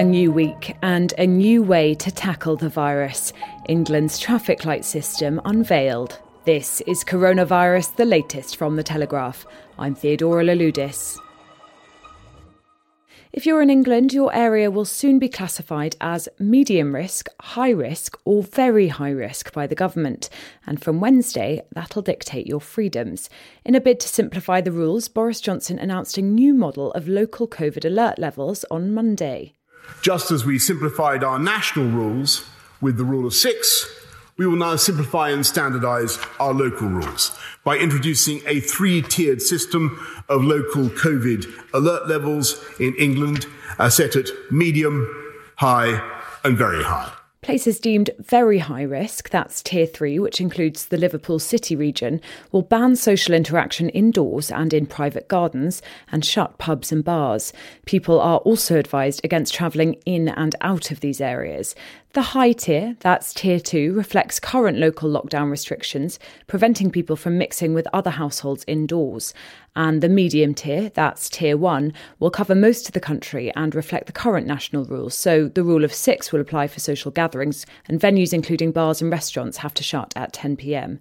A new week and a new way to tackle the virus. England's traffic light system unveiled. This is Coronavirus, the latest from The Telegraph. I'm Theodora Louloudis. If you're in England, your area will soon be classified as medium risk, high risk, or very high risk by the government. And from Wednesday, that'll dictate your freedoms. In a bid to simplify the rules, Boris Johnson announced a new model of local COVID alert levels on Monday. Just as we simplified our national rules with the rule of six, we will now simplify and standardise our local rules by introducing a three tiered system of local COVID alert levels in England, uh, set at medium, high, and very high. Places deemed very high risk, that's Tier 3, which includes the Liverpool City region, will ban social interaction indoors and in private gardens and shut pubs and bars. People are also advised against travelling in and out of these areas. The high tier, that's tier two, reflects current local lockdown restrictions, preventing people from mixing with other households indoors. And the medium tier, that's tier one, will cover most of the country and reflect the current national rules. So the rule of six will apply for social gatherings, and venues, including bars and restaurants, have to shut at 10 pm.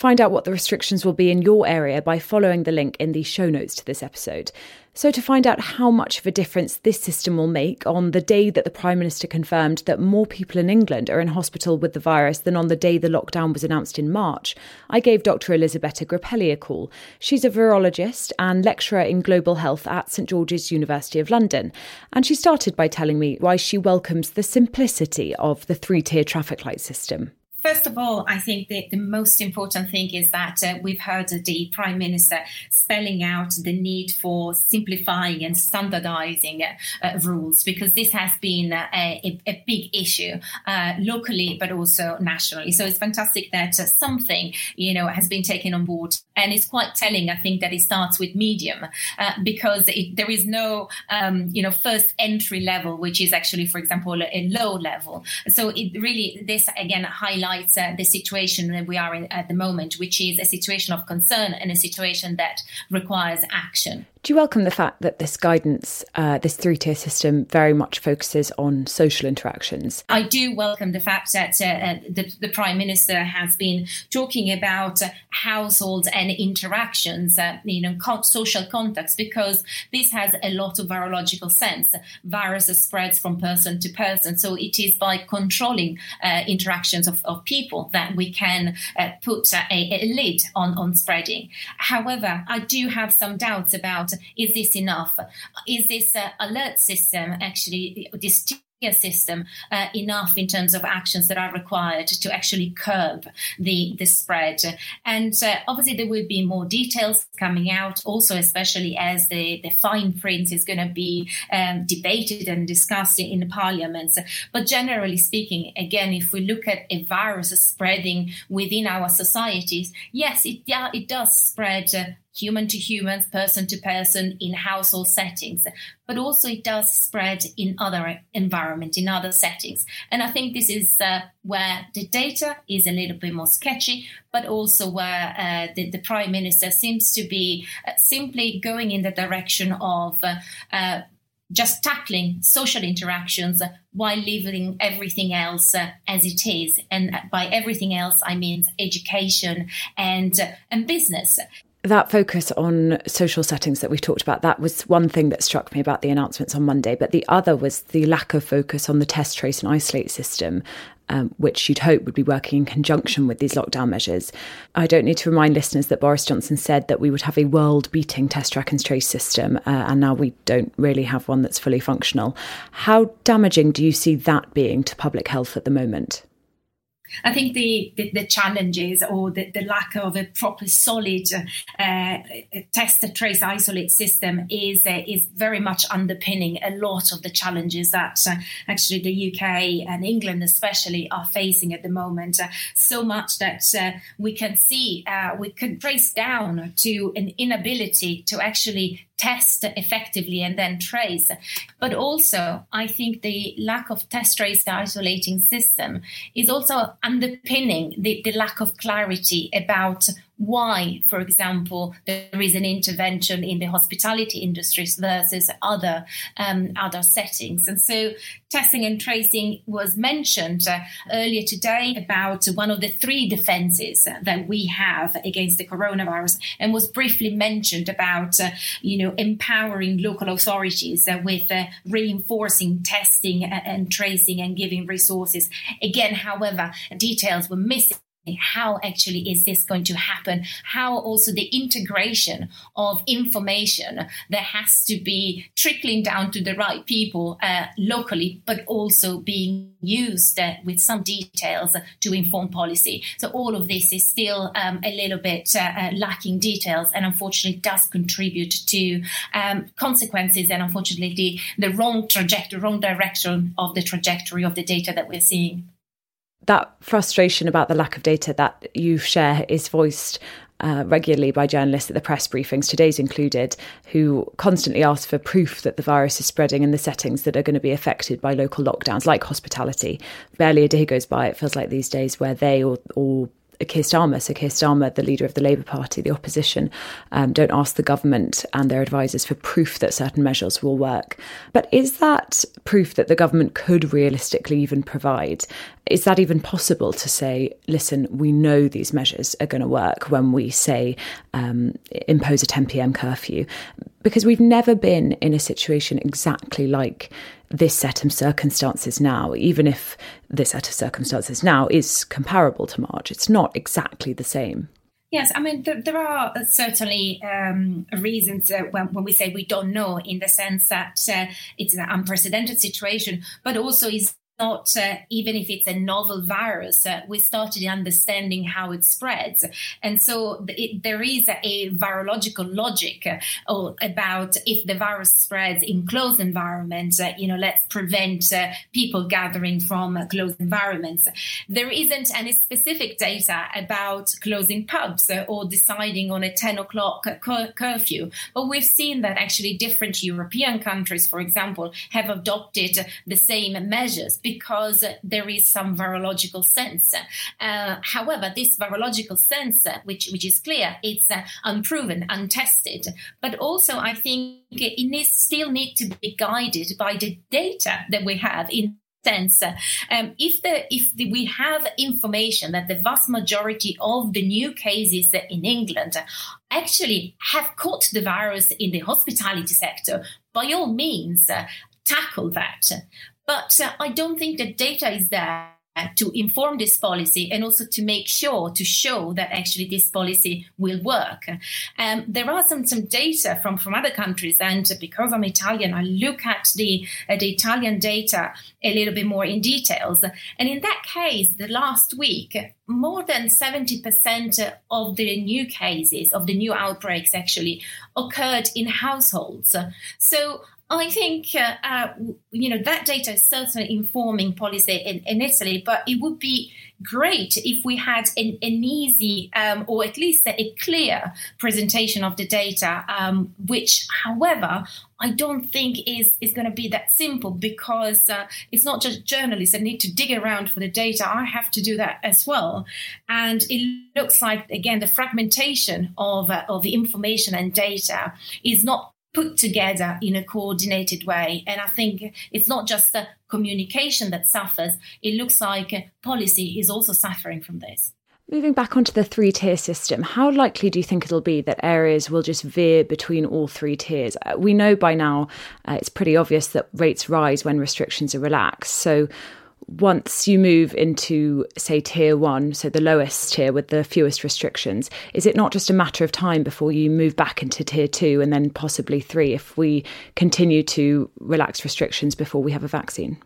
Find out what the restrictions will be in your area by following the link in the show notes to this episode. So, to find out how much of a difference this system will make on the day that the Prime Minister confirmed that more people in England are in hospital with the virus than on the day the lockdown was announced in March, I gave Dr. Elisabetta Gropelli a call. She's a virologist and lecturer in global health at St George's University of London. And she started by telling me why she welcomes the simplicity of the three tier traffic light system. First of all, I think that the most important thing is that uh, we've heard the Prime Minister spelling out the need for simplifying and standardizing uh, uh, rules because this has been a, a, a big issue uh, locally but also nationally. So it's fantastic that uh, something, you know, has been taken on board. And it's quite telling, I think, that it starts with medium uh, because it, there is no, um, you know, first entry level, which is actually, for example, a low level. So it really, this again highlights highlights uh, the situation that we are in at the moment, which is a situation of concern and a situation that requires action. Do you welcome the fact that this guidance, uh, this three tier system, very much focuses on social interactions? I do welcome the fact that uh, uh the, the, Prime Minister has been talking about uh, households and interactions, uh, you know, social contacts, because this has a lot of virological sense. Viruses spreads from person to person, so it is by controlling interactions of, of, people that we can put a, a lid on, on spreading. However, I do have some doubts about is this enough? Is this uh, alert system actually this system uh, enough in terms of actions that are required to actually curb the, the spread. And uh, obviously, there will be more details coming out, also, especially as the, the fine print is going to be um, debated and discussed in, in parliaments. But generally speaking, again, if we look at a virus spreading within our societies, yes, it, it does spread human to humans, person to person in household settings, but also it does spread in other environment, in other settings. And I think this is uh, where the data is a little bit more sketchy, but also where uh, the, the, prime minister seems to be uh, simply going in the direction of uh, uh, just tackling social interactions while leaving everything else uh, as it is. And by everything else, I mean education and, uh, and business. That focus on social settings that we've talked about, that was one thing that struck me about the announcements on Monday. But the other was the lack of focus on the test, trace, and isolate system um, which you'd hope would be working in conjunction with these lockdown measures. I don't need to remind listeners that Boris Johnson said that we would have a world beating test, track, and trace system, uh, and now we don't really have one that's fully functional. How damaging do you see that being to public health at the moment? I think the, the, the challenges or the, the, lack of a proper solid uh, test, trace, isolate system is uh, is very much underpinning a lot of the challenges that uh, actually the UK and England especially are facing at the moment. Uh, so much that uh, we can see uh, we could trace down to an inability to actually test effectively and then trace. But also, I think the lack of test trace isolating system is also underpinning the, the lack of clarity about why, for example, there is an intervention in the hospitality industries versus other um, other settings. And so, testing and tracing was mentioned uh, earlier today about one of the three defenses that we have against the coronavirus, and was briefly mentioned about uh, you know empowering local authorities uh, with uh, reinforcing testing and tracing and giving resources. Again, however, details were missing how actually is this going to happen? How also the integration of information that has to be trickling down to the right people uh, locally but also being used uh, with some details to inform policy. So all of this is still um, a little bit uh, uh lacking details and unfortunately does contribute to um, consequences and unfortunately the, the wrong trajectory wrong direction of the trajectory of the data that we're seeing that frustration about the lack of data that you share is voiced uh, regularly by journalists at the press briefings, today's included, who constantly ask for proof that the virus is spreading in the settings that are going to be affected by local lockdowns, like hospitality. Barely a day goes by, it feels like these days, where they or, or Keir Starmer, so Keir Starmer, the leader of the Labour Party, the opposition, um, don't ask the government and their advisors for proof that certain measures will work. But is that proof that the government could realistically even provide? Is that even possible to say, listen, we know these measures are going to work when we say um, impose a 10 pm curfew? Because we've never been in a situation exactly like this set of circumstances now, even if this set of circumstances now is comparable to March, it's not exactly the same. Yes, I mean, there, there are certainly um, reasons uh, when, when, we say we don't know, in the sense that uh, it's an unprecedented situation, but also is not, uh, even if it's a novel virus, uh, we started understanding how it spreads. And so it, there is a, virological logic uh, about if the virus spreads in closed environments, uh, you know, let's prevent uh, people gathering from closed environments. There isn't any specific data about closing pubs uh, or deciding on a 10 o'clock cur- curfew. But we've seen that actually different European countries, for example, have adopted the same measures because there is some virological sense. Uh, however, this virological sense, which which is clear, it's uh, unproven, untested. But also, I think it needs, still need to be guided by the data that we have in sense um, if the if the, we have information that the vast majority of the new cases in England actually have caught the virus in the hospitality sector by all means uh, tackle that but uh, I don't think the data is there to inform this policy and also to make sure to show that actually this policy will work. Um, there are some, some data from, from other countries, and because I'm Italian, I look at the, uh, the Italian data a little bit more in details. And in that case, the last week, more than 70% of the new cases, of the new outbreaks actually occurred in households. So I think uh, uh, you know that data is certainly informing policy in, in, Italy, but it would be great if we had an, an easy um, or at least a, clear presentation of the data. Um, which, however, I don't think is is going to be that simple because uh, it's not just journalists that need to dig around for the data. I have to do that as well, and it looks like again the fragmentation of uh, of information and data is not put together in a coordinated way. And I think it's not just the communication that suffers, it looks like policy is also suffering from this. Moving back onto the three tier system, how likely do you think it'll be that areas will just veer between all three tiers? Uh, we know by now uh, it's pretty obvious that rates rise when restrictions are relaxed. So, once you move into, say, tier one, so the lowest tier with the fewest restrictions, is it not just a matter of time before you move back into tier two and then possibly three if we continue to relax restrictions before we have a vaccine?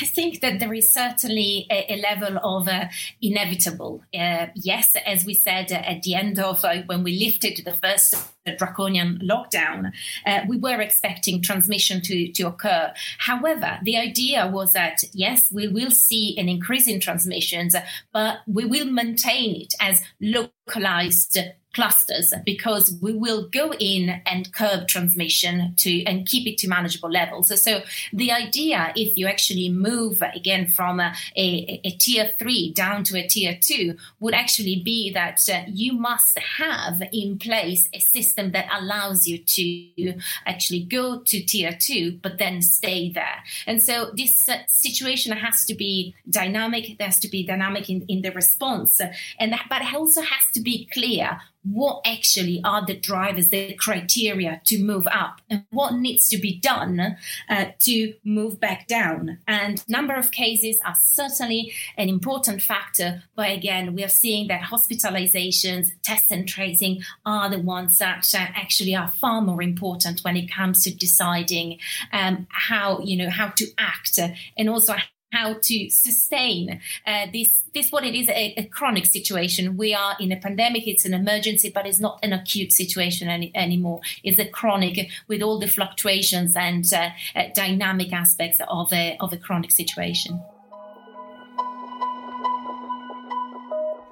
I think that there is certainly a, a level of uh, inevitable. Uh, yes, as we said uh, at the end of uh, when we lifted the first draconian lockdown, uh, we were expecting transmission to, to occur. However, the idea was that yes, we will see an increase in transmissions, but we will maintain it as localized clusters because we will go in and curb transmission to and keep it to manageable levels. So, so the idea, if you actually move again from a, a, a, tier three down to a tier two, would actually be that uh, you must have in place a system that allows you to actually go to tier two, but then stay there. And so this uh, situation has to be dynamic. There has to be dynamic in, in the response, and that, but it also has to be clear what actually are the drivers, the criteria to move up, and what needs to be done uh, to move back down. And number of cases are certainly an important factor, but again, we are seeing that hospitalizations, test and tracing are the ones that uh, actually are far more important when it comes to deciding um, how you know how to act, and also how to sustain uh, this this what it is a, a, chronic situation. We are in a pandemic. It's an emergency but it's not an acute situation any, anymore. It's a chronic with all the fluctuations and uh, uh, dynamic aspects of a, of a chronic situation.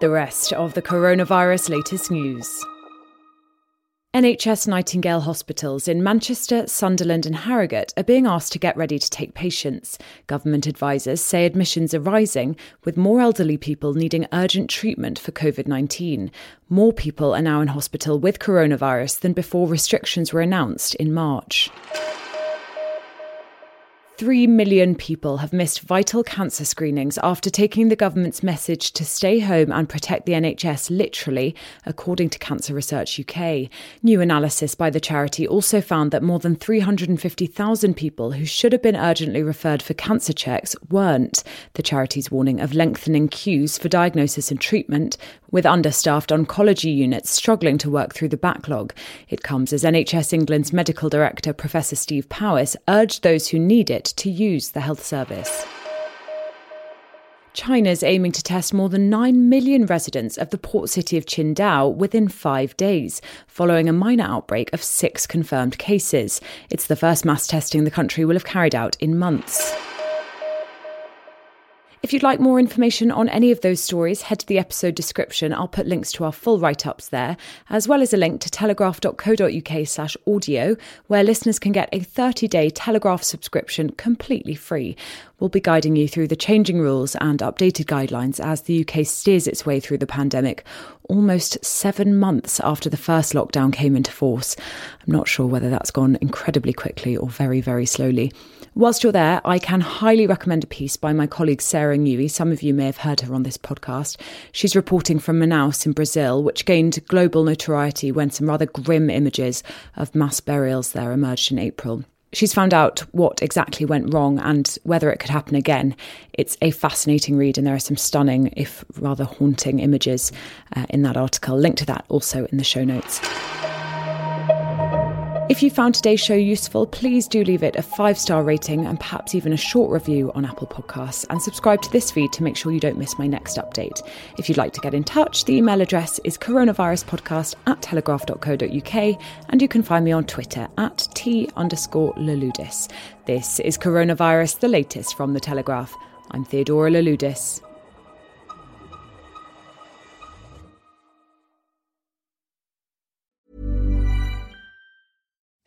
The rest of the coronavirus latest news NHS Nightingale hospitals in Manchester, Sunderland, and Harrogate are being asked to get ready to take patients. Government advisers say admissions are rising, with more elderly people needing urgent treatment for COVID 19. More people are now in hospital with coronavirus than before restrictions were announced in March. Three million people have missed vital cancer screenings after taking the government's message to stay home and protect the NHS literally, according to Cancer Research UK. New analysis by the charity also found that more than 350,000 people who should have been urgently referred for cancer checks weren't. The charity's warning of lengthening queues for diagnosis and treatment, with understaffed oncology units struggling to work through the backlog. It comes as NHS England's medical director, Professor Steve Powis, urged those who need it to use the health service. China's aiming to test more than 9 million residents of the port city of Qingdao within five days, following a minor outbreak of six confirmed cases. It's the first mass testing the country will have carried out in months. If you'd like more information on any of those stories, head to the episode description. I'll put links to our full write-ups there, as well as a link to telegraph.co.uk slash audio, where listeners can get a 30-day Telegraph subscription completely free. We'll be guiding you through the changing rules and updated guidelines as the UK steers its way through the pandemic, almost seven months after the first lockdown came into force. I'm not sure whether that's gone incredibly quickly or very, very slowly. Whilst you're there, I can highly recommend a piece by my colleague Sarah Newey. Some of you may have heard her on this podcast. She's reporting from Manaus in Brazil, which gained global notoriety when some rather grim images of mass burials there emerged in April. She's found out what exactly went wrong and whether it could happen again. It's a fascinating read, and there are some stunning, if rather haunting, images uh, in that article. Link to that also in the show notes. If you found today's show useful, please do leave it a five star rating and perhaps even a short review on Apple Podcasts and subscribe to this feed to make sure you don't miss my next update. If you'd like to get in touch, the email address is coronaviruspodcast at telegraph.co.uk and you can find me on Twitter at t underscore Louloudis. This is Coronavirus, the latest from The Telegraph. I'm Theodora Louloudis.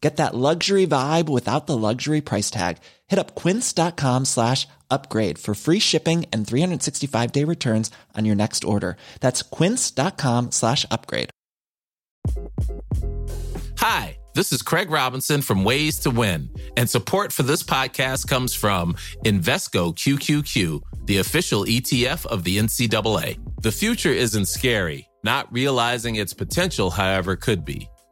Get that luxury vibe without the luxury price tag. Hit up quince.com slash upgrade for free shipping and 365 day returns on your next order. That's quince.com slash upgrade. Hi, this is Craig Robinson from Ways to Win, and support for this podcast comes from Invesco QQQ, the official ETF of the NCAA. The future isn't scary. Not realizing its potential, however, could be.